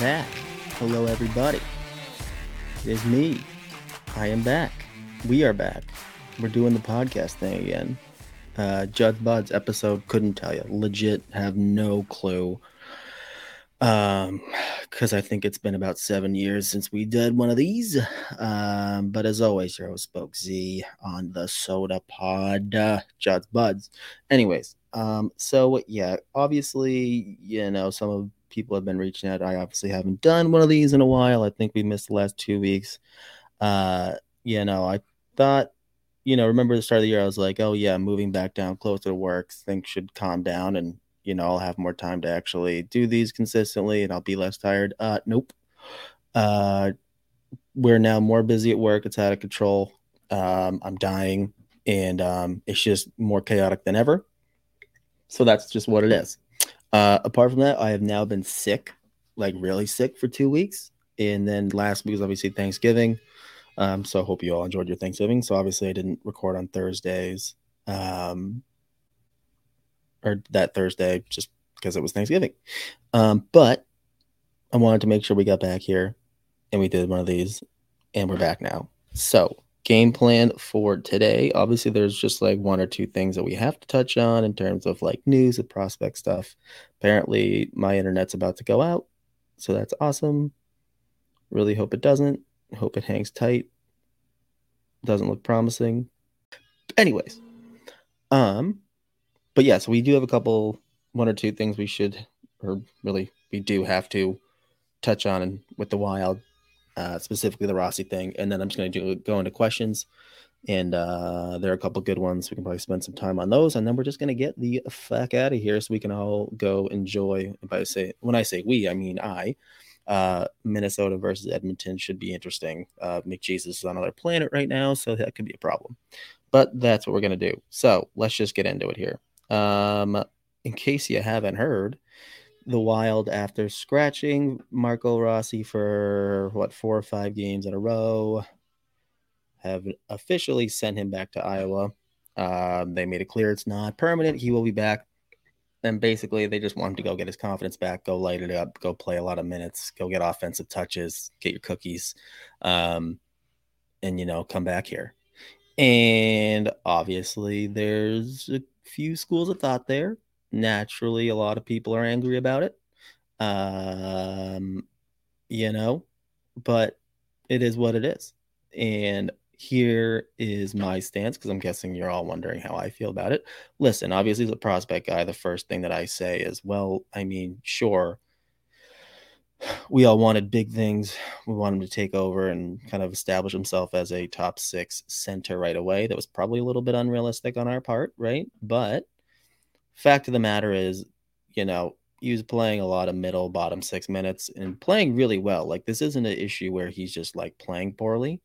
back. Hello, everybody. It is me. I am back. We are back. We're doing the podcast thing again. Uh, Judd Buds episode couldn't tell you. Legit have no clue. Um, because I think it's been about seven years since we did one of these. Um, but as always, your host spoke Z on the Sota Pod, uh, Judd'z Budz. Anyways, um, so yeah, obviously, you know, some of people have been reaching out. I obviously haven't done one of these in a while. I think we missed the last two weeks. Uh, you know, I thought, you know, remember the start of the year, I was like, oh yeah, moving back down closer to work, things should calm down and you know, I'll have more time to actually do these consistently and I'll be less tired. Uh nope. Uh we're now more busy at work. It's out of control. Um, I'm dying and um, it's just more chaotic than ever. So that's just what it is. Uh, apart from that, I have now been sick, like really sick for two weeks. And then last week was obviously Thanksgiving. Um, so I hope you all enjoyed your Thanksgiving. So obviously I didn't record on Thursdays, um, or that Thursday just because it was Thanksgiving. Um, but I wanted to make sure we got back here and we did one of these and we're back now. So game plan for today. Obviously, there's just like one or two things that we have to touch on in terms of like news and prospect stuff. Apparently, my internet's about to go out, so that's awesome. Really hope it doesn't. Hope it hangs tight. Doesn't look promising. Anyways, um, but yes, yeah, so we do have a couple, one or two things we should, or really we do have to touch on with the wild uh, specifically the Rossi thing, and then I'm just going to go into questions. And uh, there are a couple good ones. We can probably spend some time on those, and then we're just going to get the fuck out of here so we can all go enjoy. If I say when I say we, I mean I. Uh, Minnesota versus Edmonton should be interesting. Uh, McJesus is on another planet right now, so that could be a problem. But that's what we're going to do. So let's just get into it here. Um, in case you haven't heard, the Wild after scratching Marco Rossi for what four or five games in a row. Have officially sent him back to Iowa. Uh, they made it clear it's not permanent. He will be back. And basically, they just want him to go get his confidence back, go light it up, go play a lot of minutes, go get offensive touches, get your cookies, um, and you know, come back here. And obviously, there's a few schools of thought there naturally a lot of people are angry about it. Um you know but it is what it is. And here is my stance because i'm guessing you're all wondering how i feel about it. Listen obviously a prospect guy the first thing that i say is well i mean sure we all wanted big things. We wanted him to take over and kind of establish himself as a top six center right away. That was probably a little bit unrealistic on our part right? But fact of the matter is, you know, he was playing a lot of middle, bottom six minutes and playing really well. Like this isn't an issue where he's just like playing poorly.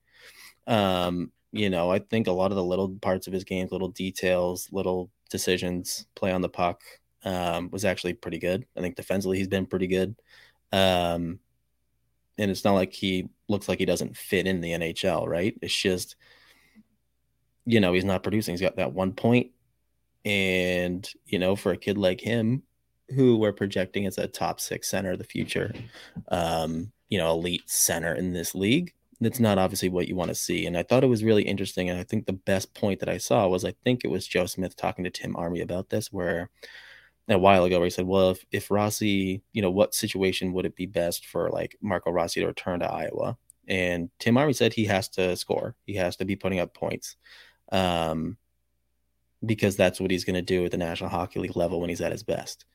Um, you know, I think a lot of the little parts of his game, little details, little decisions, play on the puck, um, was actually pretty good. I think defensively he's been pretty good. Um, and it's not like he looks like he doesn't fit in the NHL, right? It's just, you know, he's not producing. He's got that one point and, you know, for a kid like him, who we're projecting as a top six center of the future, um, you know, elite center in this league, that's not obviously what you want to see. And I thought it was really interesting. And I think the best point that I saw was I think it was Joe Smith talking to Tim Army about this, where a while ago where he said, Well, if, if Rossi, you know, what situation would it be best for like Marco Rossi to return to Iowa? And Tim Army said he has to score. He has to be putting up points. Um, because that's what he's going to do at the National Hockey League level when he's at his best.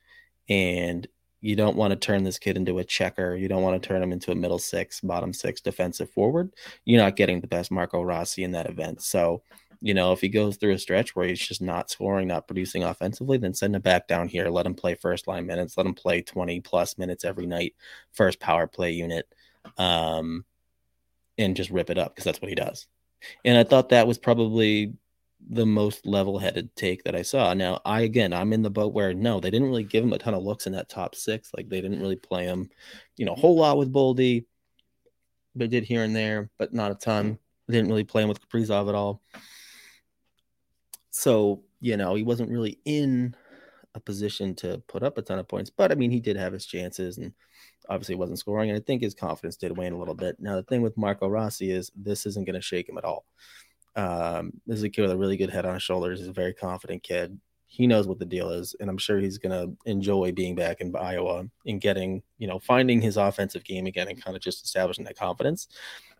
And you don't want to turn this kid into a checker. You don't want to turn him into a middle six, bottom six defensive forward. You're not getting the best Marco Rossi in that event. So, you know, if he goes through a stretch where he's just not scoring, not producing offensively, then send him back down here. Let him play first line minutes. Let him play 20 plus minutes every night, first power play unit, um, and just rip it up because that's what he does. And I thought that was probably the most level-headed take that I saw. Now, I again, I'm in the boat where no, they didn't really give him a ton of looks in that top six. Like they didn't really play him, you know, a whole lot with Boldy. They did here and there, but not a ton. They didn't really play him with Kaprizov at all. So you know, he wasn't really in a position to put up a ton of points. But I mean, he did have his chances, and obviously wasn't scoring, and I think his confidence did wane a little bit. Now the thing with Marco Rossi is this isn't going to shake him at all. Um, this is a kid with a really good head on his shoulders. He's a very confident kid. He knows what the deal is, and I'm sure he's going to enjoy being back in Iowa and getting, you know, finding his offensive game again and kind of just establishing that confidence.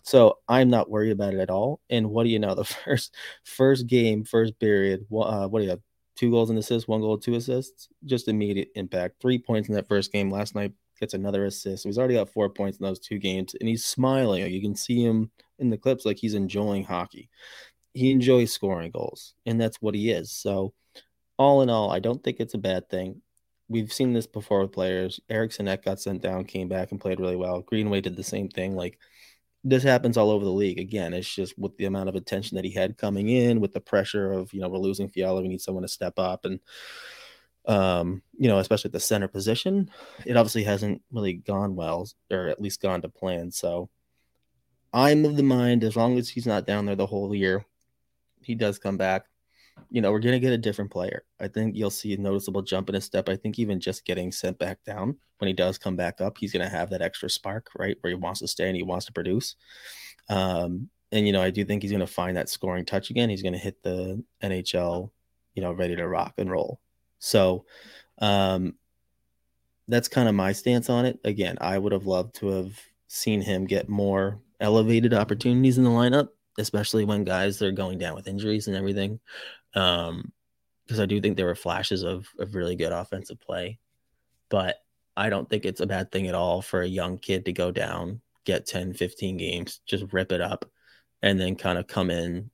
So I'm not worried about it at all. And what do you know? The first first game, first period, uh, what do you have? Two goals and assists, one goal, two assists, just immediate impact. Three points in that first game last night. Gets another assist. He's already got four points in those two games, and he's smiling. You can see him in the clips like he's enjoying hockey. He enjoys scoring goals, and that's what he is. So, all in all, I don't think it's a bad thing. We've seen this before with players. Eriksson Ek got sent down, came back and played really well. Greenway did the same thing. Like this happens all over the league. Again, it's just with the amount of attention that he had coming in, with the pressure of you know we're losing Fiala, we need someone to step up, and um, you know especially at the center position, it obviously hasn't really gone well, or at least gone to plan. So I'm of the mind as long as he's not down there the whole year, he does come back you know, we're to get a different player. I think you'll see a noticeable jump in his step. I think even just getting sent back down when he does come back up, he's to have that extra spark, right? Where he wants to stay and he wants to produce. Um, and, you know, I do think he's to find that scoring touch again. He's to hit the NHL, you know, ready to rock and roll. So, um, that's kind of my stance on it. Again, I would have loved to have seen him get more elevated opportunities in the lineup, especially when guys are going down with injuries and everything. Um, because I do think there were flashes of, of really good offensive play, but I don't think it's a bad thing at all for a young kid to go down, get 10, 15 games, just rip it up, and then kind of come in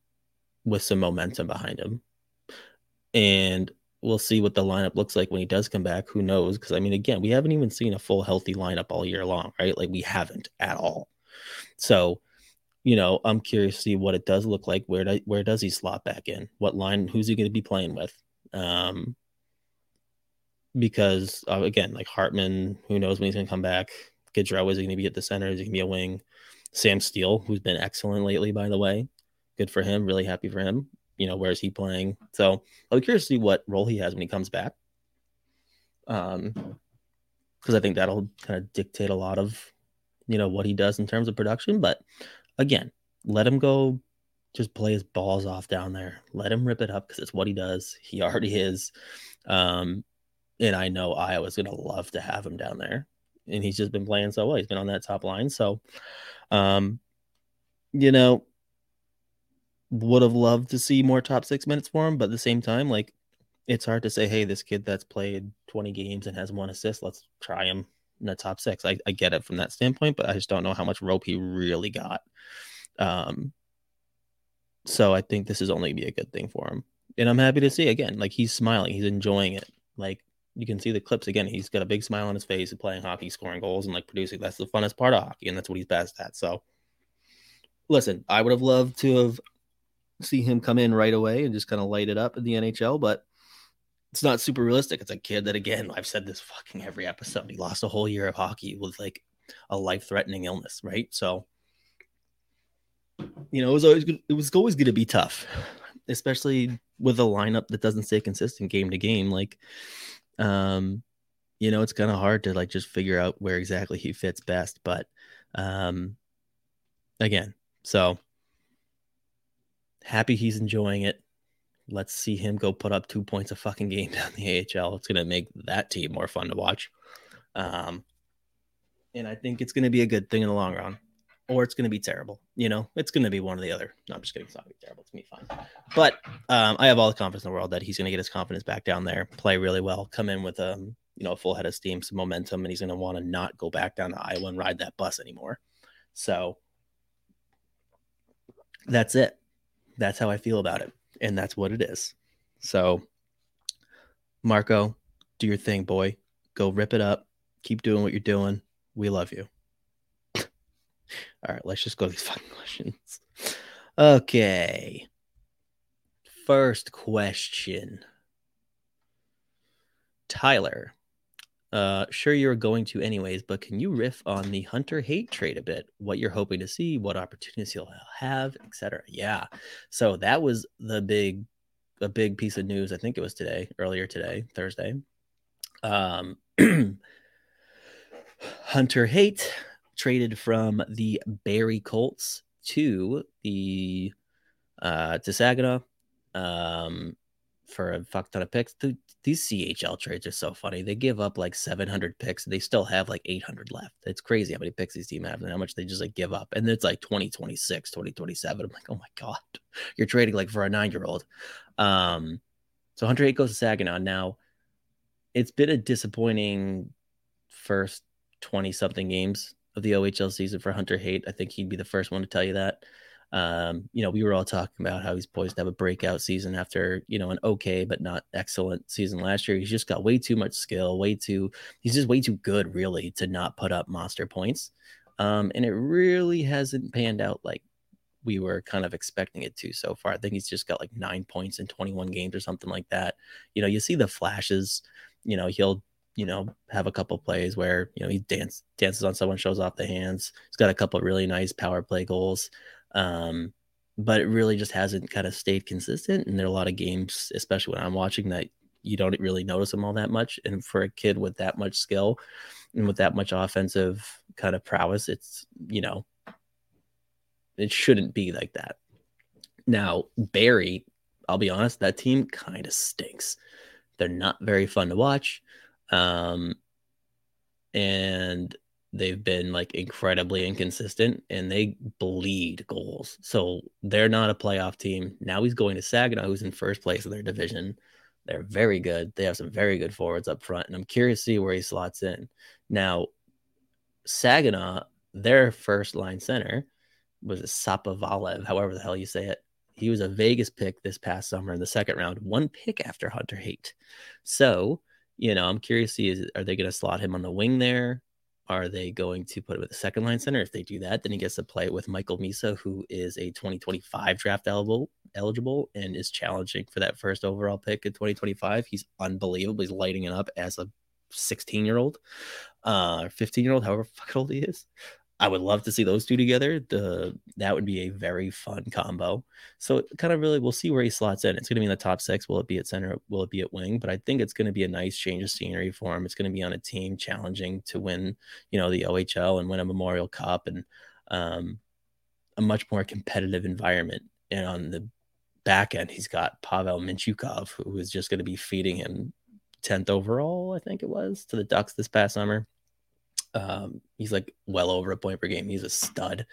with some momentum behind him. And we'll see what the lineup looks like when he does come back. Who knows? Because I mean, again, we haven't even seen a full healthy lineup all year long, right? Like we haven't at all. So you know, I'm curious to see what it does look like. Where do, where does he slot back in? What line? Who's he going to be playing with? Um, because uh, again, like Hartman, who knows when he's going to come back? Gaudreau is he going to be at the center? Is he going to be a wing? Sam Steel, who's been excellent lately, by the way, good for him. Really happy for him. You know, where is he playing? So I'll be curious to see what role he has when he comes back. Um, because I think that'll kind of dictate a lot of, you know, what he does in terms of production. But again, let him go just play his balls off down there. Let him rip it up because it's what he does. He already is. Um, and I know Iowa's to love to have him down there. And he's just been playing so well. He's been on that top line. So, um, you know, would have loved to see more top six minutes for him. But at the same time, like, it's hard to say, hey, this kid that's played 20 games and has one assist, let's try him in the top six. I, I get it from that standpoint, but I just don't know how much rope he really got. Um, so I think this is only be a good thing for him. And I'm happy to see again, like he's smiling, he's enjoying it. Like you can see the clips again. He's got a big smile on his face, playing hockey, scoring goals, and like producing. That's the funnest part of hockey, and that's what he's best at. So, listen, I would have loved to have see him come in right away and just kind of light it up in the NHL, but it's not super realistic. It's a kid that, again, I've said this fucking every episode. He lost a whole year of hockey with like a life threatening illness, right? So, you know, it was always it was always going to be tough, especially with a lineup that doesn't stay consistent game to game. Like, um, you know, it's kind of hard to like just figure out where exactly he fits best. But, um, again, so happy he's enjoying it. Let's see him go put up two points a fucking game down the AHL. It's gonna make that team more fun to watch. Um, and I think it's gonna be a good thing in the long run or it's going to be terrible. You know, it's going to be one or the other. No, I'm just kidding. It's not going to be terrible. It's going to be fine. But um, I have all the confidence in the world that he's going to get his confidence back down there, play really well, come in with a um, you know a full head of steam, some momentum, and he's going to want to not go back down to Iowa and ride that bus anymore. So that's it. That's how I feel about it, and that's what it is. So, Marco, do your thing, boy. Go rip it up. Keep doing what you're doing. We love you. All right, let's just go to these fucking questions. Okay. First question. Tyler. Uh, sure you're going to anyways, but can you riff on the Hunter Haight trade a bit? What you're hoping to see, what opportunities you'll have, etc. Yeah. So that was the big a big piece of news. I think it was today, earlier today, Thursday. Um Hunter hate traded from the Barrie Colts to the uh, to Saginaw um, for a fuck ton of picks. The, these CHL trades are so funny. They give up like 700 picks. and They still have like 800 left. It's crazy how many picks these teams have and how much they just like give up. And it's like 2026, 2027. I'm like, oh my God, you're trading like for a nine year old. Um, so Hunter Haight goes to Saginaw. Now, it's been a disappointing first 20 something games of the OHL season for Hunter Haight. I think he'd be the first one to tell you that. Um, you know, we were all talking about how he's poised to have a breakout season after, you know, an okay but not excellent season last year. He's just got way too much skill, way too, he's just way too good, really, to not put up monster points. Um, and it really hasn't panned out like we were kind of expecting it to so far. I think he's just got like nine points in 21 games or something like that. You know, you see the flashes, you know, he'll you know, have a couple plays where you know he dance dances on someone, shows off the hands. He's got a couple really nice power play goals, um, but it really just hasn't kind of stayed consistent. And there are a lot of games, especially when I'm watching, that you don't really notice them all that much. And for a kid with that much skill and with that much offensive kind of prowess, it's you know, it shouldn't be like that. Now Barrie, I'll be honest, that team kind of stinks. They're not very fun to watch. Um, and they've been like incredibly inconsistent and they bleed goals. So they're not a playoff team. Now he's going to Saginaw, who's in first place in their division. They're very good. They have some very good forwards up front, and I'm curious to see where he slots in. Now, Saginaw, their first line center was Sapovaliv, however the hell you say it. He was a Vegas pick this past summer in the second round, one pick after Hunter Haight. So you know, I'm curious to see is are they going to slot him on the wing there? Are they going to put him at the second line center? If they do that, then he gets to play with Michael Misa, who is a 2025 draft eligible, eligible and is challenging for that first overall pick in 2025. He's unbelievable. He's lighting it up as a 16 year old, uh, 15 year old, however old he is. I would love to see those two together. The that would be a very fun combo. So kind of really we'll see where he slots in. It's going to be in the top six. Will it be at center? Will it be at wing? But I think it's going to be a nice change of scenery for him. It's going to be on a team challenging to win, you know, the OHL and win a Memorial Cup and um, a much more competitive environment. And on the back end, he's got Pavel Mintyukov, who is just going to be feeding him 10th overall, I think it was, to the Ducks this past summer. Um, he's like well over a point per game. He's a stud.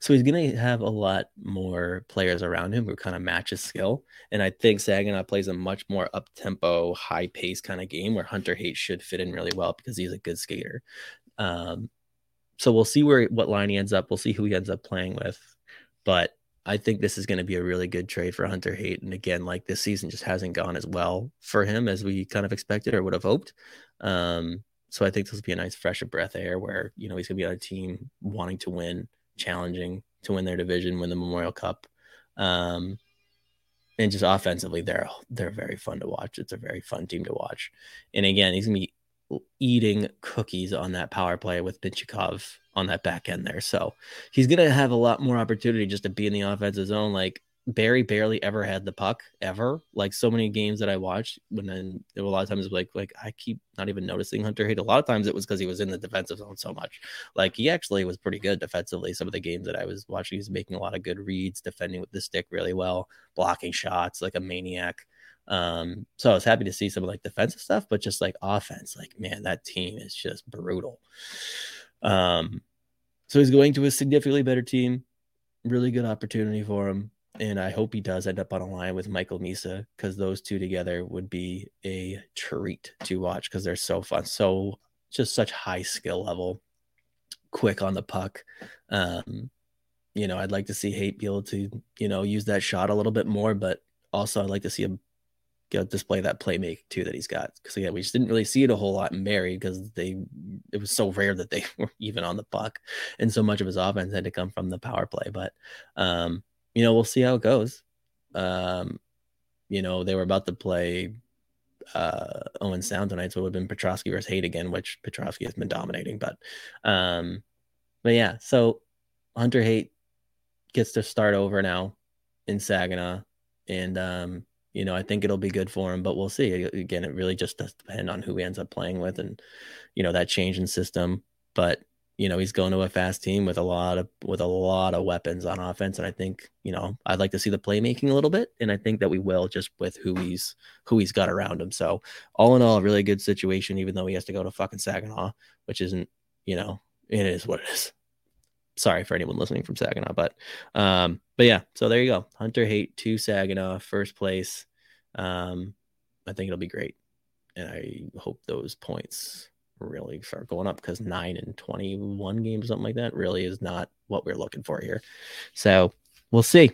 So he's going to have a lot more players around him who kind of match his skill. And I think Saginaw plays a much more up tempo, high pace kind of game where Hunter Haight should fit in really well because he's a good skater. Um, so we'll see where what line he ends up. We'll see who he ends up playing with. But I think this is going to be a really good trade for Hunter Haight. And again, like this season just hasn't gone as well for him as we kind of expected or would have hoped. Um, so I think this will be a nice fresh of breath of air where, you know, he's to be on a team wanting to win, challenging to win their division, win the Memorial Cup. Um, and just offensively, they're they're very fun to watch. It's a very fun team to watch. And again, he's gonna be eating cookies on that power play with Mintyukov on that back end there. So he's gonna have a lot more opportunity just to be in the offensive zone. Like Barrie barely ever had the puck ever. Like so many games that I watched, when then a lot of times like like I keep not even noticing Hunter Haight. A lot of times it was because he was in the defensive zone so much. Like he actually was pretty good defensively. Some of the games that I was watching, he was making a lot of good reads, defending with the stick really well, blocking shots like a maniac. Um, so I was happy to see some of like defensive stuff, but just like offense, like man, that team is just brutal. Um, so he's going to a significantly better team. Really good opportunity for him and I hope he does end up on a line with Michael Misa because those two together would be a treat to watch because they're so fun, so just such high skill level, quick on the puck. Um, you know, I'd like to see Haight be able to you know use that shot a little bit more, but also I'd like to see him get display that playmake too that he's got because again we just didn't really see it a whole lot in Barrie because they it was so rare that they were even on the puck and so much of his offense had to come from the power play but um you know, we'll see how it goes. Um, you know, they were about to play uh, Owen Sound tonight, so it would have been Petrovsky versus Haight again, which Petrovsky has been dominating. But, um, but yeah, so Hunter Haight gets to start over now in Saginaw, and um, you know, I think it'll be good for him, but we'll see. Again, it really just does depend on who he ends up playing with, and you know that change in system but you know he's going to a fast team with a lot of with a lot of weapons on offense and i think you know i'd like to see the playmaking a little bit and i think that we will just with who he's who he's got around him. So all in all a really good situation even though he has to go to fucking saginaw which isn't you know it is what it is. Sorry for anyone listening from saginaw but um but yeah so there you go. Hunter Haight to saginaw first place. Um i think it'll be great and i hope those points really start going up because nine and 21 games, something like that, really is not what we're looking for here. So we'll see.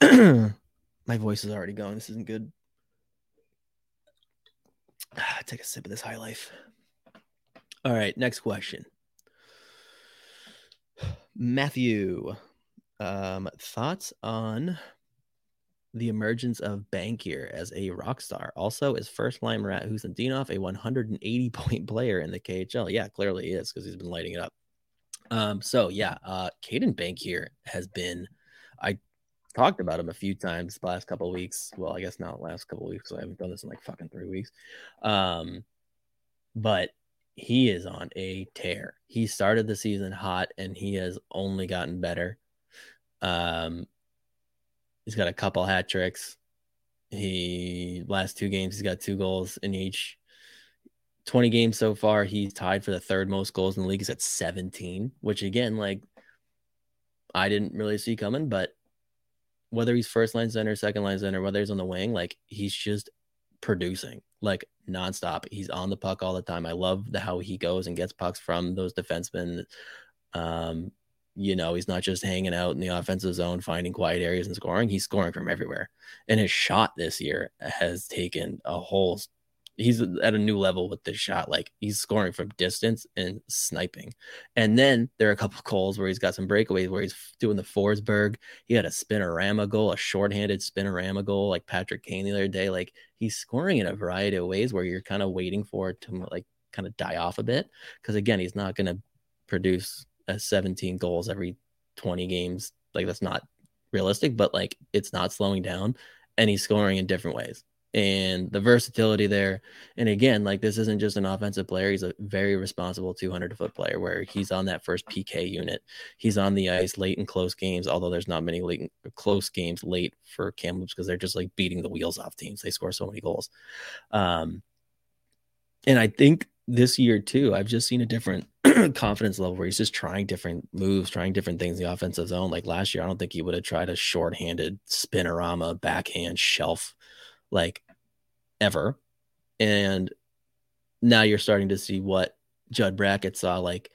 My voice is already going. This isn't good. Take a sip of this high life. All right, next question. Matthew, um, thoughts on the emergence of Bankier as a rock star. Also, is first line Rat Khusnutdinov a 180 point player in the KHL? Yeah, clearly he is because he's been lighting it up. Um, so yeah, uh Caedan Bankier has been I talked about him a few times the last couple weeks. Well, I guess not last couple weeks. I haven't done this in like fucking three weeks. Um, but he is on a tear. He started the season hot and he has only gotten better. Um, He's got a couple hat tricks. He last two games he's got two goals in each. 20 games so far, he's tied for the third most goals in the league. He's at 17, which again, like I didn't really see coming, but whether he's first line center, second line center, whether he's on the wing, like he's just producing like nonstop. He's on the puck all the time. I love the how he goes and gets pucks from those defensemen. Um, you know, he's not just hanging out in the offensive zone, finding quiet areas and scoring. He's scoring from everywhere. And his shot this year has taken a whole he's at a new level with this shot. Like he's scoring from distance and sniping. And then there are a couple of goals where he's got some breakaways where he's doing the Forsberg. He had a spinorama goal, a shorthanded spinorama goal, like Patrick Kane the other day. Like he's scoring in a variety of ways where you're kind of waiting for it to like kind of die off a bit. Cause again, he's not going to produce 17 goals every 20 games. Like that's not realistic, but like it's not slowing down and he's scoring in different ways. And the versatility there. And again, like this isn't just an offensive player. He's a very responsible 200 foot player where he's on that first PK unit. He's on the ice late in close games, although there's not many late close games late for Kamloops because they're just like beating the wheels off teams. They score so many goals. Um, and I think this year too, I've just seen a different confidence level where he's just trying different moves, trying different things in the offensive zone. Like last year, I don't think he would have tried a shorthanded spinorama backhand shelf like ever. And now you're starting to see what Judd Brackett saw. Like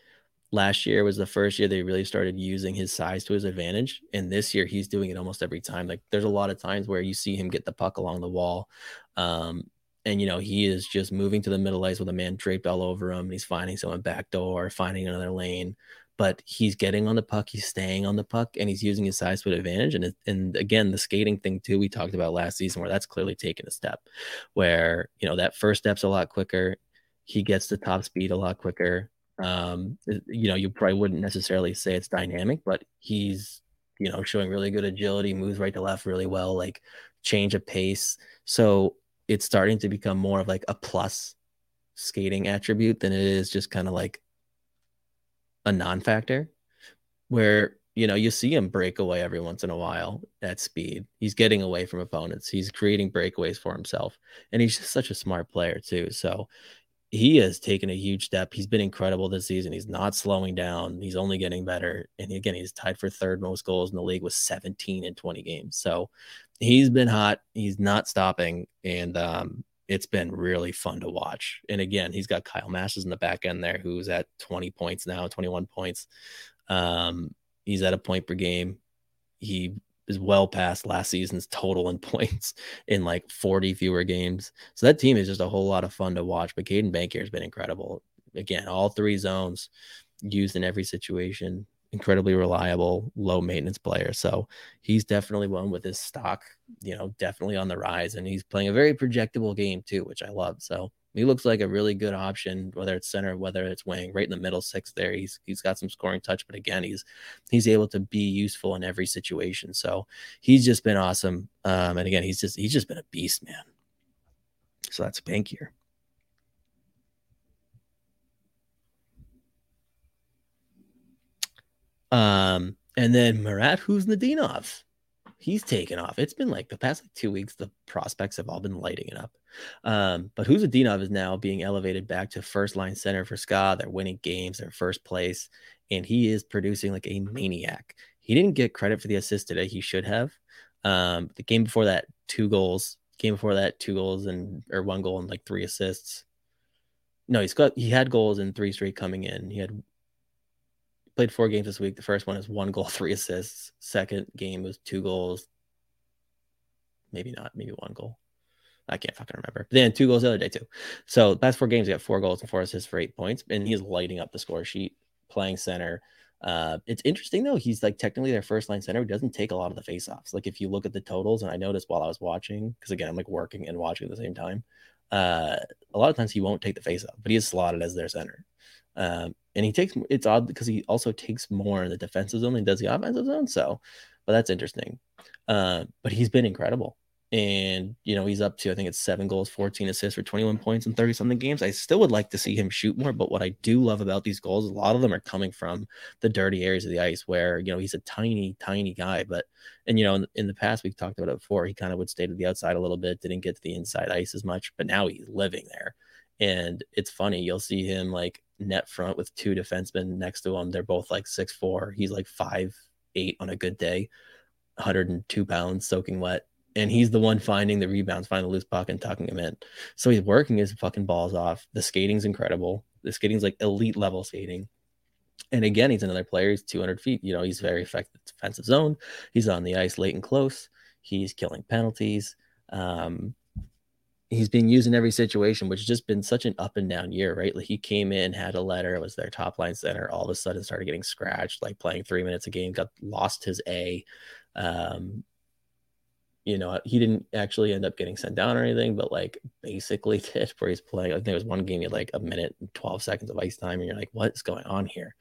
last year was the first year they really started using his size to his advantage. And this year he's doing it almost every time. Like there's a lot of times where you see him get the puck along the wall. Um, and you know he is just moving to the middle ice with a man draped all over him. He's finding someone back door, finding another lane, but he's getting on the puck, he's staying on the puck, and he's using his size to advantage. And it, and again, the skating thing too, we talked about last season, where that's clearly taken a step, where you know that first step's a lot quicker. He gets the top speed a lot quicker. Um, you know, you probably wouldn't necessarily say it's dynamic, but he's you know showing really good agility, moves right to left really well, like change of pace. So it's starting to become more of like a plus skating attribute than it is just kind of like a non-factor where you know you see him break away every once in a while at speed he's getting away from opponents he's creating breakaways for himself and he's just such a smart player too so he has taken a huge step. He's been incredible this season. He's not slowing down. He's only getting better. And again, he's tied for third most goals in the league with 17 in 20 games. So he's been hot. He's not stopping. And um, it's been really fun to watch. And again, he's got Kyle Masters in the back end there, who's at 20 points now, 21 points. Um, he's at a point per game. He is well past last season's total in points in like 40 fewer games. So that team is just a whole lot of fun to watch. But Caedan Bankier has been incredible. Again, all three zones used in every situation. Incredibly reliable, low maintenance player. So he's definitely one with his stock, you know, definitely on the rise. And he's playing a very projectable game too, which I love. So he looks like a really good option, whether it's center, whether it's wing, right in the middle six there. He's he's got some scoring touch, but again, he's he's able to be useful in every situation. So he's just been awesome. Um, and again, he's just he's just been a beast, man. So that's Bankier. Um, and then Marat Khusnutdinov, he's taken off. It's been like the past like two weeks, the prospects have all been lighting it up. Um, but Khusnutdinov is now being elevated back to first line center for SKA. They're winning games, they're first place, and he is producing like a maniac. He didn't get credit for the assist today. He should have. Um, the game before that, two goals. Game before that, two goals and or one goal and like three assists. No, he's got he had goals in three straight coming in. He had played four games this week. The first one is one goal, three assists. Second game was two goals. Maybe not, maybe one goal. I can't fucking remember. But then two goals the other day too. So last four games, he got four goals and four assists for eight points, and he's lighting up the score sheet, playing center. Uh, it's interesting though. He's like technically their first line center. He doesn't take a lot of the faceoffs. Like if you look at the totals, and I noticed while I was watching, because again I'm like working and watching at the same time. Uh, a lot of times he won't take the face off, but he is slotted as their center. Um, and he takes it's odd because he also takes more in the defensive zone than he does the offensive zone. So, but that's interesting. Uh, but he's been incredible. And, you know, he's up to, I think it's seven goals, 14 assists for 21 points in 30 something games. I still would like to see him shoot more. But what I do love about these goals, a lot of them are coming from the dirty areas of the ice where, you know, he's a tiny, tiny guy. But, and, you know, in, in the past, we've talked about it before, he kind of would stay to the outside a little bit, didn't get to the inside ice as much. But now he's living there. And it's funny, you'll see him like net front with two defensemen next to him. They're both like six four. He's like five eight on a good day, 102 pounds, soaking wet. And he's the one finding the rebounds, finding the loose puck and tucking him in. So he's working his fucking balls off. The skating's incredible. The skating's like elite level skating. And again, he's another player. He's 200 feet. You know, he's very effective defensive zone. He's on the ice late and close. He's killing penalties. Um, he's being used in every situation, which has just been such an up and down year, right? Like he came in, had a letter, was their top line center, all of a sudden started getting scratched, like playing three minutes a game, got lost his A. Um, you know, he didn't actually end up getting sent down or anything, but like basically did where he's playing. I think it was one game he had like a minute and 12 seconds of ice time, and you're like, what's going on here?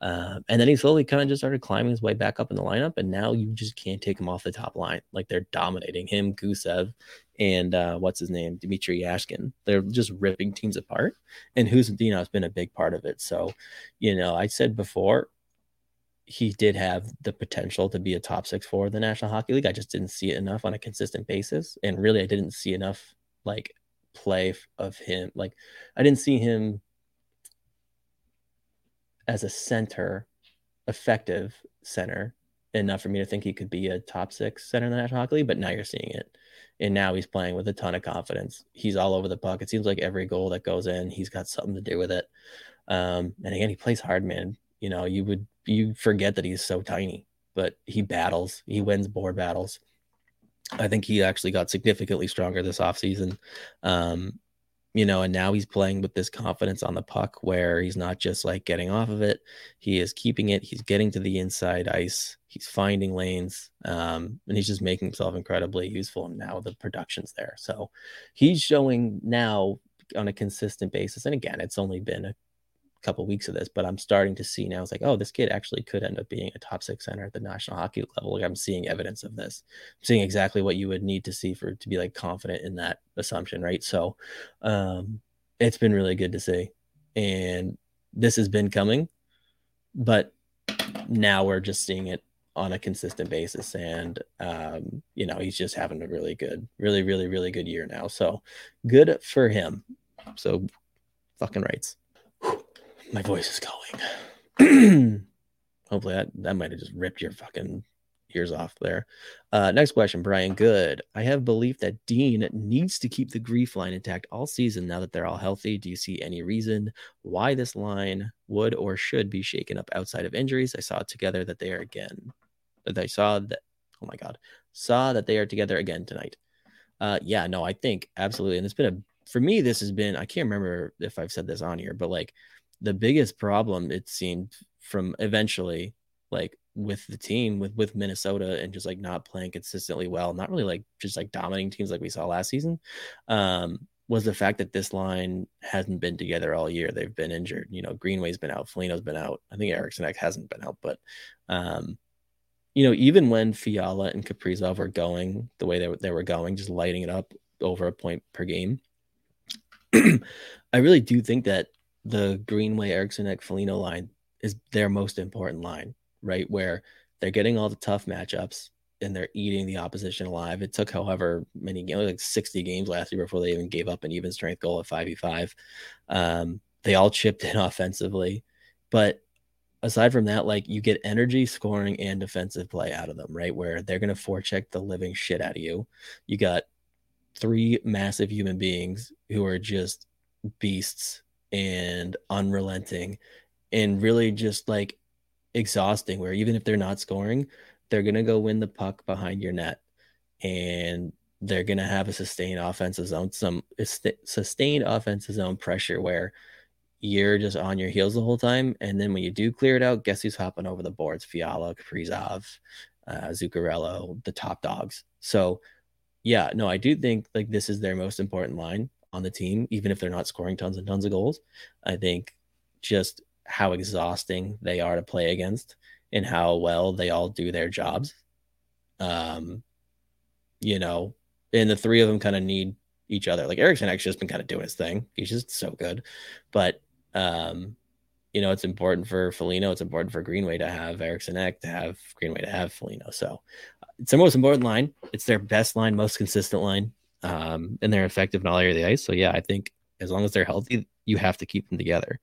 Uh, and then he slowly kind of just started climbing his way back up in the lineup, and now you just can't take him off the top line. Like they're dominating him, Gusev, and uh, what's his name, Dmitrij Jaskin. They're just ripping teams apart, and Khusnutdinov has been a big part of it. So, you know, I said before, he did have the potential to be a top six for the National Hockey League. I just didn't see it enough on a consistent basis. And really, I didn't see enough like play of him. Like, I didn't see him as a center, effective center enough for me to think he could be a top six center in the National Hockey League. But now you're seeing it. And now he's playing with a ton of confidence. He's all over the puck. It seems like every goal that goes in, he's got something to do with it. Um, and again, he plays hard, man. You know, you would you forget that he's so tiny, but he battles. He wins board battles. I think he actually got significantly stronger this offseason. Um, you know, and now he's playing with this confidence on the puck where he's not just like getting off of it. He is keeping it. He's getting to the inside ice. He's finding lanes. Um, and he's just making himself incredibly useful. And now the production's there. So he's showing now on a consistent basis. And again, it's only been a couple of weeks of this, but I'm starting to see now. It's like, oh, this kid actually could end up being a top six center at the National Hockey level. Like I'm seeing evidence of this. I'm seeing exactly what you would need to see for to be like confident in that assumption, right? So, um, it's been really good to see, and this has been coming, but now we're just seeing it on a consistent basis and um, you know he's just having a really good really really really good year now so good for him so fucking rights my voice is going. Hopefully that, that might have just ripped your fucking ears off there. Uh, next question, Brian Good. I have belief that Dean needs to keep the GREEF line intact all season now that they're all healthy. Do you see any reason why this line would or should be shaken up outside of injuries? I saw together that they are again. That I saw that. Oh my god, saw that they are together again tonight. Uh, yeah, no, I think absolutely, and it's been a for me. This has been I can't remember if I've said this on here, but like the biggest problem it seemed from eventually like with the team with with Minnesota and just like not playing consistently well, not really like just like dominating teams like we saw last season, um, was the fact that this line hasn't been together all year. They've been injured. You know, Greenway's been out, Foligno's been out. I think Eriksson hasn't been out, but um, you know, even when Fiala and Kaprizov were going the way they, they were going, just lighting it up over a point per game, I really do think that the Greenway Eriksson Foligno line is their most important line. right? Where they're getting all the tough matchups and they're eating the opposition alive. It took however many games, like 60 games last year before they even gave up an even strength goal at 5v5. Um, they all chipped in offensively. But aside from that, like you get energy, scoring, and defensive play out of them, right? Where they're going to forecheck the living shit out of you. You got three massive human beings who are just beasts and unrelenting and really just like exhausting where even if they're not scoring they're going to go win the puck behind your net and they're going to have a sustained offensive zone some sustained offensive zone pressure where you're just on your heels the whole time. And then when you do clear it out guess who's hopping over the boards? Fiala kaprizov uh, zuccarello the top dogs. So yeah no i do think like this is their most important line on the team even if they're not scoring tons and tons of goals i think just how exhausting they are to play against and how well they all do their jobs. Um, you know, and the three of them kind of need each other. Like Eriksson actually just been kind of doing his thing. He's just so good. But um, you know, it's important for Foligno, it's important for Greenway to have Eriksson Ek, to have Greenway to have Foligno. So it's their most important line. It's their best line, most consistent line. Um, and they're effective in all area of the ice. So yeah, I think as long as they're healthy, you have to keep them together.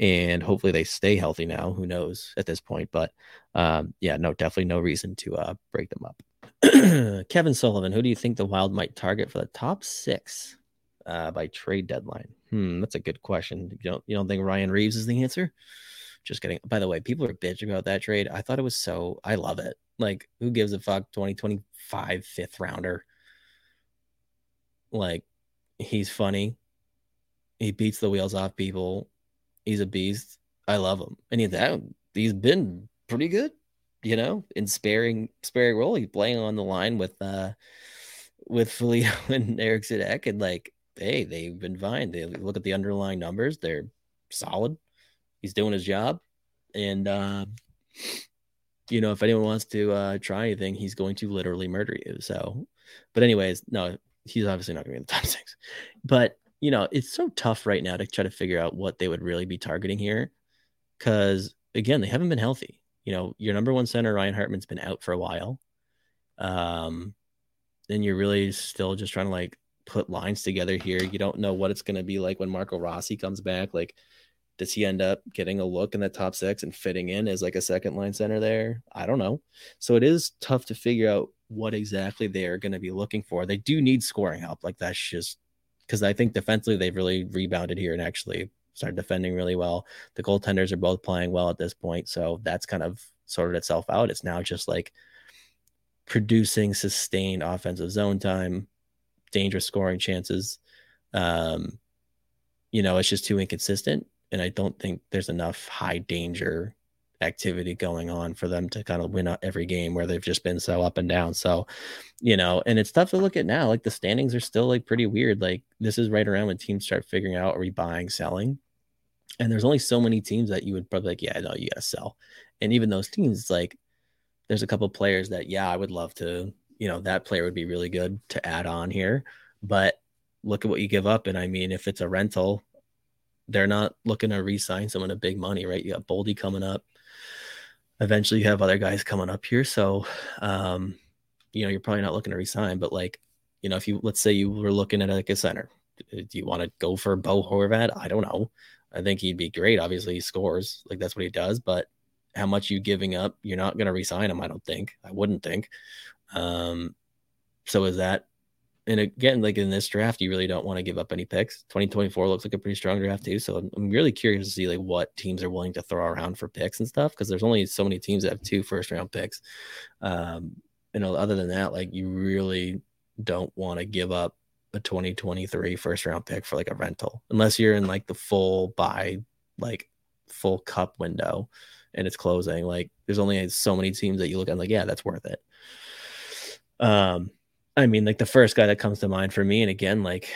And hopefully they stay healthy now. Who knows at this point? But um, yeah, no, definitely no reason to uh, break them up. Kevin Sullivan, who do you think the Wild might target for the top six uh, by trade deadline? Hmm, that's a good question. You don't you don't think Ryan Reaves is the answer? Just kidding. By the way, people are bitching about that trade. I thought it was so. I love it. Like, who gives a fuck? 2025 fifth rounder. Like, he's funny. He beats the wheels off people. He's a beast. I love him, and he's that he's been pretty good, you know, in sparing sparing role. He's playing on the line with uh with Foligno and Eric Ek, and like, hey, they've been fine. They look at the underlying numbers; they're solid. He's doing his job, and uh, you know, if anyone wants to uh, try anything, he's going to literally murder you. So, but anyways, no, he's obviously not going to be in the top six. But you know, it's so tough right now to try to figure out what they would really be targeting here. Cause again, they haven't been healthy. You know, your number one center, Ryan Hartman's been out for a while. Um, and you're really still just trying to like put lines together here. You don't know what it's going to be like when Marco Rossi comes back. Like, does he end up getting a look in the top six and fitting in as like a second line center there? I don't know. So it is tough to figure out what exactly they are going to be looking for. They do need scoring help. Like that's just because I think defensively they've really rebounded here and actually started defending really well. The goaltenders are both playing well at this point, so that's kind of sorted itself out. It's now just like producing sustained offensive zone time, dangerous scoring chances. Um, you know, it's just too inconsistent, and I don't think there's enough high danger activity going on for them to kind of win every game where they've just been so up and down. So, you know, and it's tough to look at now. Like the standings are still like pretty weird. Like this is right around when teams start figuring out are we buying, selling. And there's only so many teams that you would probably like, yeah, no, you gotta sell. And even those teams, like there's a couple players that, yeah, I would love to, you know, that player would be really good to add on here. But look at what you give up. And I mean, if it's a rental, they're not looking to re-sign someone at big money, right? You got Boldy coming up eventually you have other guys coming up here. So, um, you know, you're probably not looking to resign, but like, you know, if you, let's say you were looking at like a center, do you want to go for Bo Horvat? I don't know. I think he'd be great. Obviously he scores like that's what he does, but how much you giving up, you're not going to resign him. I don't think, I wouldn't think. Um, so is that and again, like in this draft, you really don't want to give up any picks. 2024 looks like a pretty strong draft too. So I'm, really curious to see like what teams are willing to throw around for picks and stuff because there's only so many teams that have two first round picks. Um, you know, other than that, like you really don't want to give up a 2023 first round pick for like a rental unless you're in like the full buy, like full cup window and it's closing. Like there's only so many teams that you look at like, yeah, that's worth it. Um, I mean, like the first guy that comes to mind for me, and again, like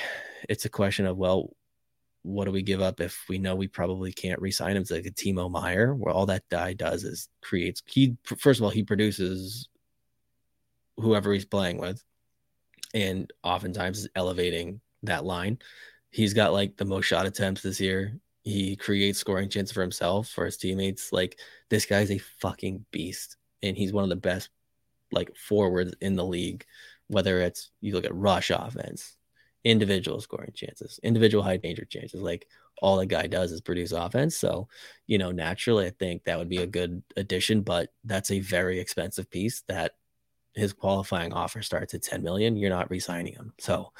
it's a question of well, what do we give up if we know we probably can't re-sign him? It's like a Timo Meier, where all that guy does is creates. He first of all he produces whoever he's playing with, and oftentimes is elevating that line. He's got like the most shot attempts this year he creates scoring chances for himself, for his teammates. Like this guy's a fucking beast, and he's one of the best like forwards in the league. Whether it's you look at rush offense, individual scoring chances, individual high danger chances, like all the guy does is produce offense. So, you know, naturally, I think that would be a good addition, but that's a very expensive piece that his qualifying offer starts at 10 million. You're not re-signing him. So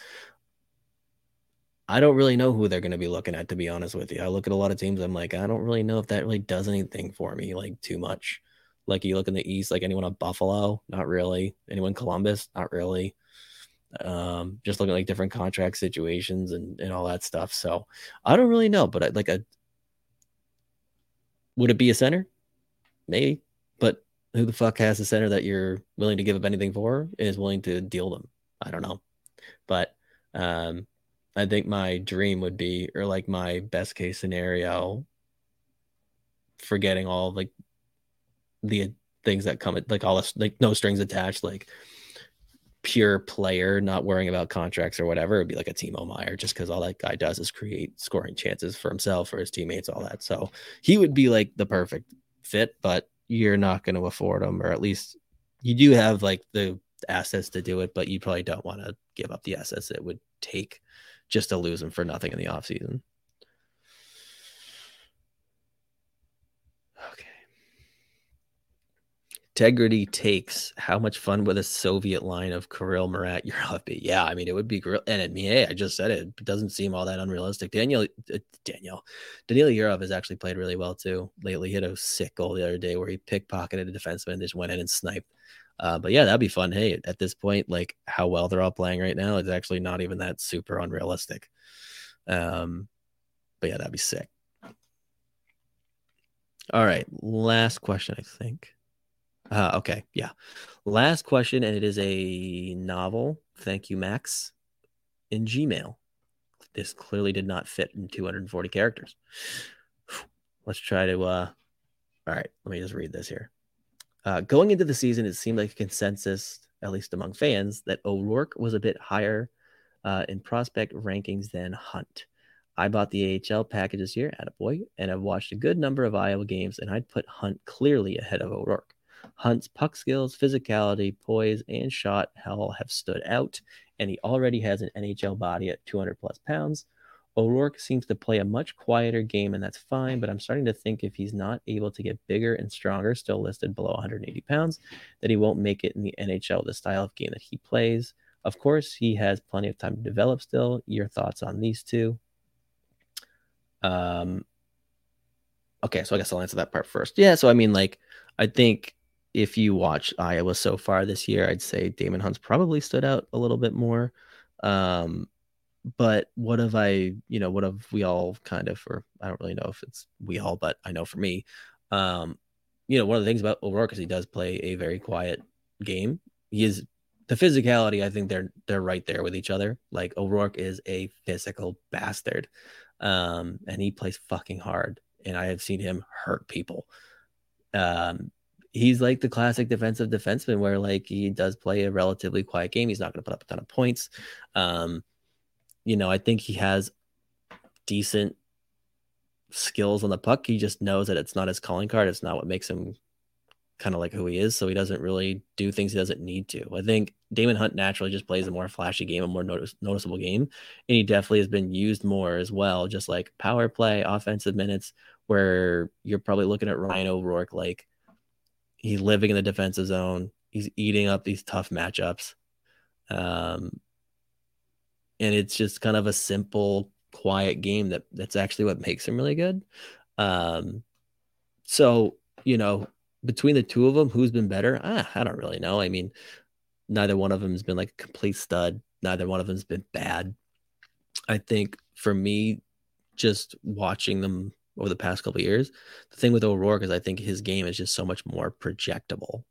I don't really know who they're going to be looking at, to be honest with you. I look at a lot of teams. I'm like, I don't really know if that really does anything for me, like too much. Like you look in the East, like anyone on Buffalo, not really. Anyone Columbus, not really. Um, just looking like different contract situations and, and all that stuff. So I don't really know, but I, like a would it be a center? Maybe, but who the fuck has a center that you're willing to give up anything for is willing to deal them? I don't know, but um, I think my dream would be, or like my best case scenario, forgetting all like the things that come at like all this like no strings attached, like pure player, not worrying about contracts or whatever. It'd be like a Timo Meier, just because all that guy does is create scoring chances for himself, or his teammates, all that. So he would be like the perfect fit, but you're not going to afford him, or at least you do have like the assets to do it, but you probably don't want to give up the assets it would take just to lose him for nothing in the offseason. Integrity takes how much fun would a Soviet line of Kirill Marat Yurov be? Yeah, I mean it would be great. And I mean, hey, I just said it. It doesn't seem all that unrealistic. Daniel, uh, Daniel, Daniel Yurov has actually played really well too lately. He had a sick goal the other day where he pickpocketed a defenseman, and just went in and sniped. Uh, but yeah, that'd be fun. Hey, at this point, like how well they're all playing right now, it's actually not even that super unrealistic. Um, but yeah, that'd be sick. All right, last question, I think. Uh, okay, yeah, last question, and it is a novel. Thank you, Max. In Gmail, this clearly did not fit in 240 characters. Let's try to. uh All right, let me just read this here. Uh, going into the season, it seemed like a consensus, at least among fans, that O'Rourke was a bit higher uh, in prospect rankings than Hunt. I bought the AHL package this year at a boy, and I've watched a good number of Iowa games, and I'd put Hunt clearly ahead of O'Rourke. Hunt's puck skills, physicality, poise, and shot hell have stood out, and he already has an NHL body at 200 plus pounds. O'Rourke seems to play a much quieter game, and that's fine, but I'm starting to think if he's not able to get bigger and stronger, still listed below 180 pounds, that he won't make it in the NHL, the style of game that he plays. Of course, he has plenty of time to develop still. Your thoughts on these two? Um, okay, so I guess I'll answer that part first. Yeah, so I mean, like, I think if you watch Iowa so far this year, I'd say Damon Hunt's probably stood out a little bit more. Um, but what have I, you know, what have we all kind of, or I don't really know if it's we all, but I know for me, um, you know, one of the things about O'Rourke is he does play a very quiet game. He is the physicality, I think they're they're right there with each other. Like O'Rourke is a physical bastard, um, and he plays fucking hard. And I have seen him hurt people. Um, he's like the classic defensive defenseman, where like he does play a relatively quiet game. He's not going to put up a ton of points. Um, you know, I think he has decent skills on the puck. He just knows that it's not his calling card. It's not what makes him kind of like who he is. So he doesn't really do things he doesn't need to. I think Damon Hunt naturally just plays a more flashy game, a more notice- noticeable game. And he definitely has been used more as well, just like power play, offensive minutes, where you're probably looking at Ryan O'Rourke like he's living in the defensive zone. He's eating up these tough matchups. Um, and it's just kind of a simple, quiet game that that's actually what makes him really good. Um, so you know, between the two of them, who's been better? Ah, I don't really know. I mean, neither one of them has been like a complete stud. Neither one of them has been bad. I think for me, just watching them over the past couple years, the thing with O'Rourke is I think his game is just so much more projectable.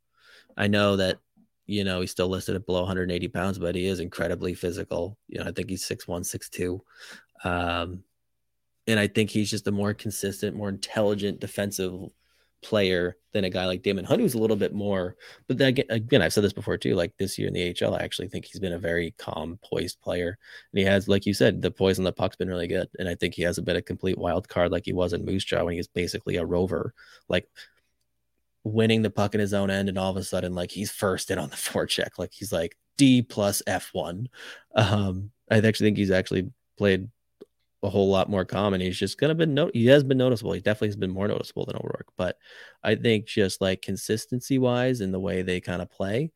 I know that you know he's still listed at below 180 pounds, but he is incredibly physical. You know, I think he's six one, six two, um, and I think he's just a more consistent, more intelligent defensive player than a guy like Damon Hunt, who's a little bit more. But then again, again, I've said this before too. Like this year in the AHL, I actually think he's been a very calm, poised player, and he has, like you said, the poise on the puck's been really good. And I think he has a bit of complete wild card, like he was in Moose Jaw when he was basically a rover, like winning the puck in his own end, and all of a sudden, like he's first in on the forecheck, like he's like D plus F one. Um, I actually think he's actually played a whole lot more common. he's just gonna been no he has been noticeable. He definitely has been more noticeable than O'Rourke. But I think just like consistency wise in the way they kind of play,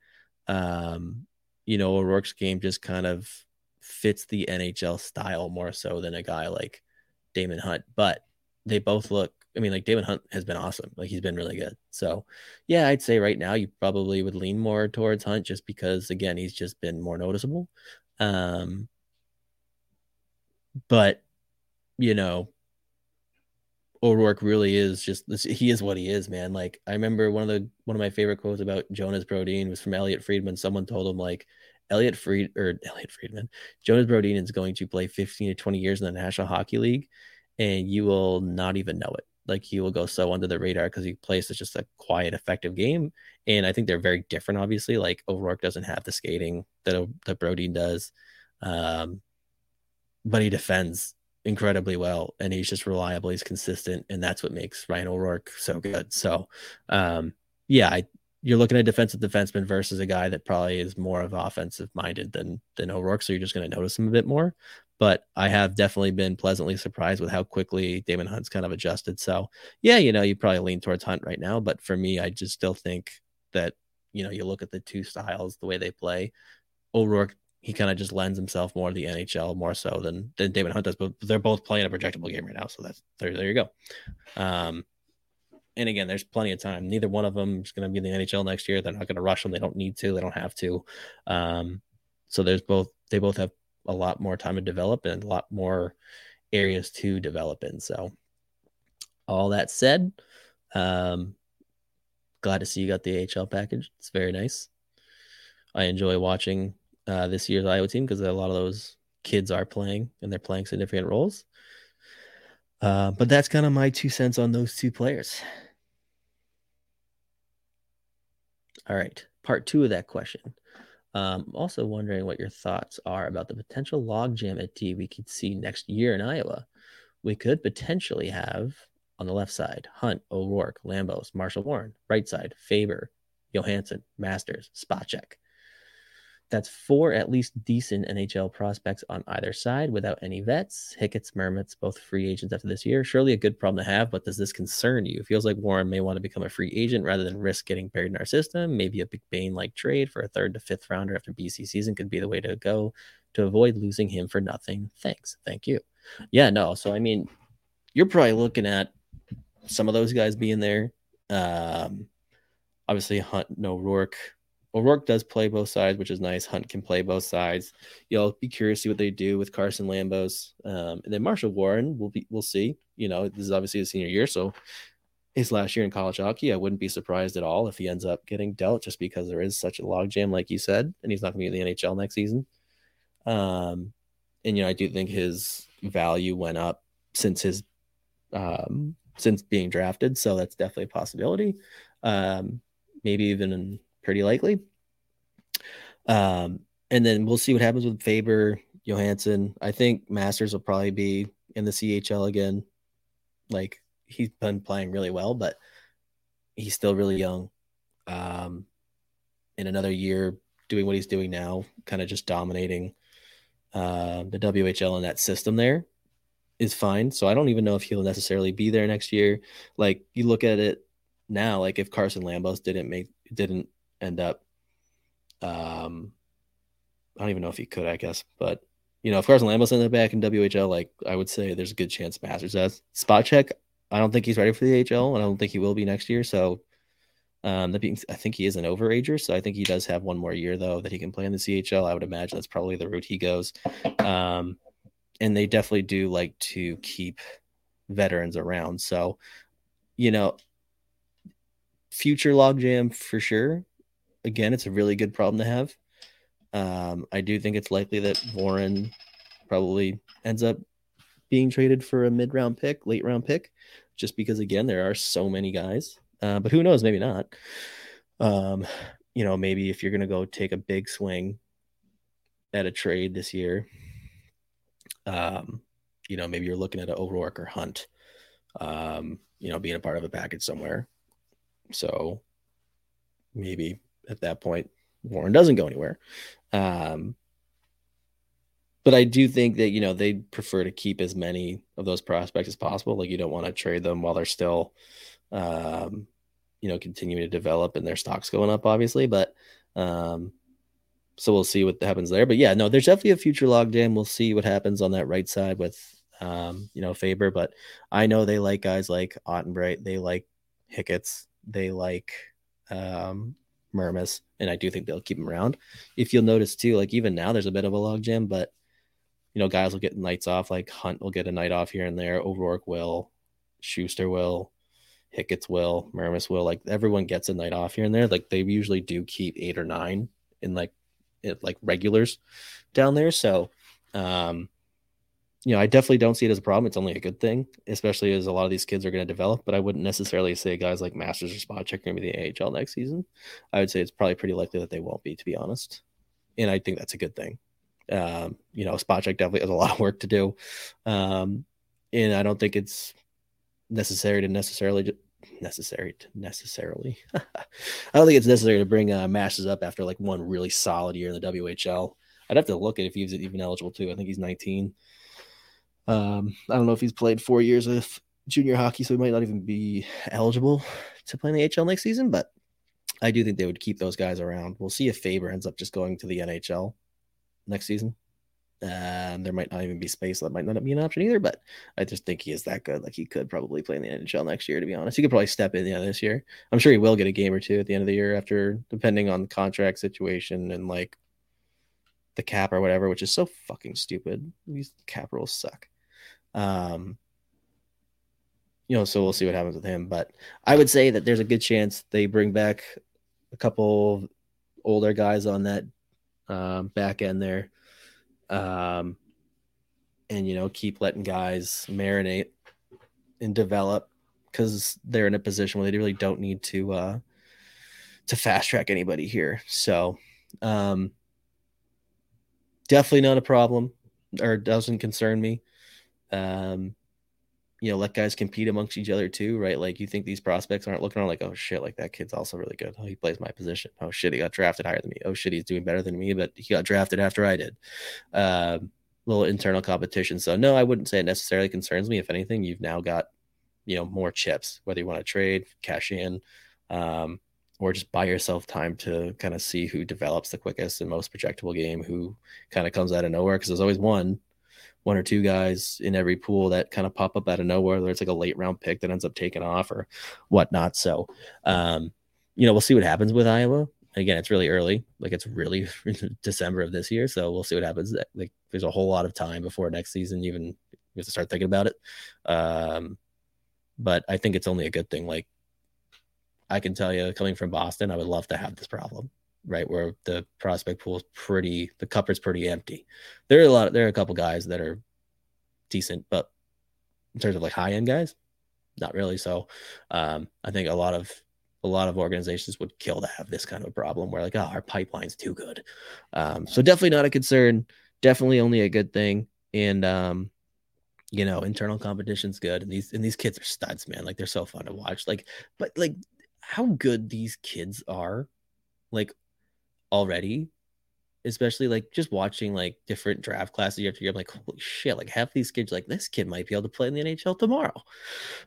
um, you know, O'Rourke's game just kind of fits the NHL style more so than a guy like Damon Hunt. But they both look I mean, like Damon Hunt has been awesome. Like he's been really good. So yeah, I'd say right now you probably would lean more towards Hunt just because again he's just been more noticeable. Um but you know, O'Rourke really is just he is what he is, man. Like I remember one of the one of my favorite quotes about Jonas Brodin was from Elliotte Friedman. Someone told him like Elliot Fried or Elliotte Friedman, Jonas Brodin is going to play 15 to 20 years in the National Hockey League, and you will not even know it. Like he will go so under the radar because he plays such just a quiet, effective game. And I think they're very different. Obviously, like O'Rourke doesn't have the skating that that Brodin does, um, but he defends incredibly well and he's just reliable he's consistent and that's what makes ryan o'rourke so good. So um yeah I, you're looking at defensive defenseman versus a guy that probably is more of offensive minded than than o'rourke so you're just going to notice him a bit more. But i have definitely been pleasantly surprised with how quickly Damon hunt's kind of adjusted. So yeah you know you probably lean towards hunt right now but for me i just still think that you know you look at the two styles the way they play o'rourke he kind of just lends himself more to the NHL more so than than Damon Hunt does. But they're both playing a projectable game right now, so that's there. There you go. Um, and again, there's plenty of time. Neither one of them is going to be in the NHL next year. They're not going to rush them. They don't need to. They don't have to. Um, so there's both. They both have a lot more time to develop and a lot more areas to develop in. So, all that said, um, glad to see you got the AHL package. It's very nice. I enjoy watching uh, this year's Iowa team because a lot of those kids are playing and they're playing significant roles. Uh, but that's kind of my two cents on those two players. All right, part two of that question. Um, also wondering what your thoughts are about the potential logjam at D we could see next year in Iowa. We could potentially have on the left side Hunt, O'Rourke, Lambos, Marshall Warren. Right side, Faber, Johansson, Masters, Spacek. That's four at least decent NHL prospects on either side without any vets. Hicketts, Mermis, both free agents after this year. Surely a good problem to have, but does this concern you? It feels like Warren may want to become a free agent rather than risk getting buried in our system. Maybe a Big Bane like trade for a third to fifth rounder after BC season could be the way to go to avoid losing him for nothing. Thanks. Thank you. Yeah, no. So, I mean, you're probably looking at some of those guys being there. Um, obviously, Hunt, no Rourke O'Rourke does play both sides, which is nice. Hunt can play both sides. You'll be curious to see what they do with Carson Lambos, um, and then Marshall Warren. We'll be we'll see. You know, this is obviously his senior year, so his last year in college hockey. I wouldn't be surprised at all if he ends up getting dealt, just because there is such a logjam, like you said, and he's not going to be in the NHL next season. Um, and you know, I do think his value went up since his um since being drafted, so that's definitely a possibility. Um, maybe even pretty likely. Um, and then we'll see what happens with Faber, Johansson. I think Masters will probably be in the CHL again. Like he's been playing really well, but he's still really young. Um, in another year, doing what he's doing now, kind of just dominating uh, the WHL in that system there is fine. So I don't even know if he'll necessarily be there next year. Like you look at it now, like if Carson Lambos didn't make didn't end up. Um, I don't even know if he could, I guess, but you know, if Carson Lambos ended up back in WHL, like I would say, there's a good chance Masters does. Spacek, I don't think he's ready for the HL, and I don't think he will be next year. So, um, that being, I think he is an overager, so I think he does have one more year though that he can play in the CHL. I would imagine that's probably the route he goes. Um, and they definitely do like to keep veterans around. So, you know, future logjam for sure again, it's a really good problem to have. Um, I do think it's likely that Warren probably ends up being traded for a mid round pick, late round pick, just because again there are so many guys uh, but who knows? Maybe not. Um, you know, maybe if you're going to go take a big swing at a trade this year, um, you know, maybe you're looking at an O'Rourke or Hunt, um, you know, being a part of a package somewhere. So maybe at that point, Warren doesn't go anywhere. Um, but I do think that you know they prefer to keep as many of those prospects as possible. Like you don't want to trade them while they're still, um, you know, continuing to develop and their stocks going up, obviously. But um, so we'll see what happens there. But yeah, no, there's definitely a future logjam. We'll see what happens on that right side with um, you know Faber. But I know they like guys like Ottenbreit. They like Hicketts. They like um, Mermis, and I do think they'll keep him around. If you'll notice too, like even now there's a bit of a logjam, but you know, guys will get nights off. Like Hunt will get a night off here and there. O'Rourke will, Schuster will, Hicketts will, Mermis will. Like everyone gets a night off here and there. Like they usually do keep eight or nine in like it, like regulars down there. So, um, you know, I definitely don't see it as a problem. It's only a good thing, especially as a lot of these kids are going to develop. But I wouldn't necessarily say guys like Masters or Spacek are going to be the AHL next season. I would say it's probably pretty likely that they won't be, to be honest. And I think that's a good thing. Um, you know, Spacek definitely has a lot of work to do. Um, and I don't think it's necessary to necessarily necessary to necessarily. I don't think it's necessary to bring uh, Masters up after like one really solid year in the WHL. I'd have to look at if he's even eligible too. I think he's 19. Um, I don't know if he's played four years of junior hockey, so he might not even be eligible to play in the HL next season. But I do think they would keep those guys around. We'll see if Faber ends up just going to the NHL next season. Um, there might not even be space. That might not be an option either. But I just think he is that good. Like he could probably play in the NHL next year. To be honest, he could probably step in yeah this year. I'm sure he will get a game or two at the end of the year after, depending on the contract situation and like the cap or whatever, which is so fucking stupid. These cap rules suck. Um, you know, so we'll see what happens with him. But I would say that there's a good chance they bring back a couple older guys on that um, back end there. Um, and, you know, keep letting guys marinate and develop because they're in a position where they really don't need to, uh, to fast track anybody here. So, um, definitely not a problem or doesn't concern me. Um, you know, let guys compete amongst each other too, right? Like you think these prospects aren't looking around like, oh shit, like that kid's also really good. Oh, he plays my position. Oh shit, he got drafted higher than me. Oh shit, he's doing better than me, but he got drafted after I did. Um, little internal competition. So no, I wouldn't say it necessarily concerns me. If anything, you've now got, you know, more chips, whether you want to trade, cash in, um, or just buy yourself time to kind of see who develops the quickest and most projectable game, who kind of comes out of nowhere. Cause there's always one one or two guys in every pool that kind of pop up out of nowhere. Where it's like a late round pick that ends up taking off or whatnot. So, um, you know, we'll see what happens with Iowa. Again, it's really early. Like it's really December of this year, so we'll see what happens. Like there's a whole lot of time before next season. Even you have to start thinking about it. Um, but I think it's only a good thing. Like I can tell you, coming from Boston, I would love to have this problem right? Where the prospect pool is pretty, the cupboard's pretty empty. There are a lot, there are a couple guys that are decent, but in terms of like high end guys, not really. So um, I think a lot of a lot of organizations would kill to have this kind of a problem where like, oh, our pipeline's too good. Um, so definitely not a concern. Definitely only a good thing. And um, you know, internal competition's good. And these and these kids are studs, man. Like they're so fun to watch. Like, but like how good these kids are, like already especially like just watching like different draft classes year after year. I'm like, holy shit, like half these kids, like this kid might be able to play in the NHL tomorrow.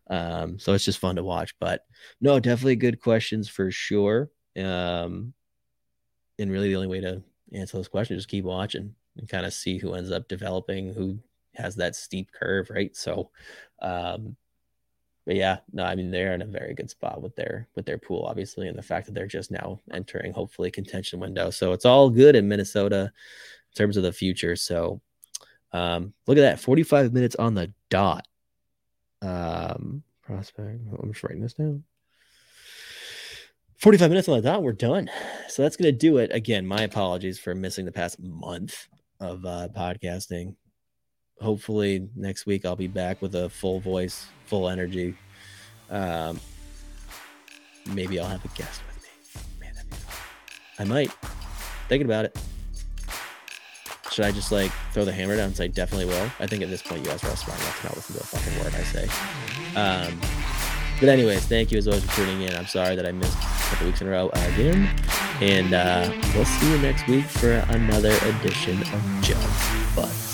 Um, so it's just fun to watch. But no, definitely good questions for sure. Um, and really the only way to answer those questions is keep watching and kind of see who ends up developing, who has that steep curve, right? So um but yeah, no, I mean they're in a very good spot with their with their pool, obviously, and the fact that they're just now entering hopefully contention window. So it's all good in Minnesota in terms of the future. So um, look at that, 45 minutes on the dot. Um, prospect. I'm just writing this down. 45 minutes on the dot. We're done. So that's to do it. Again, my apologies for missing the past month of uh, podcasting hopefully next week I'll be back with a full voice, full energy. Um, maybe I'll have a guest with me. Man, that'd be fun. I might. Thinking about it. Should I just like throw the hammer down and say definitely will? I think at this point you guys are all smart enough to not listen to a fucking word I say. Um, but anyways, thank you as always for tuning in. I'm sorry that I missed a couple weeks in a row again, and uh, we'll see you next week for another edition of Judd'z Budz.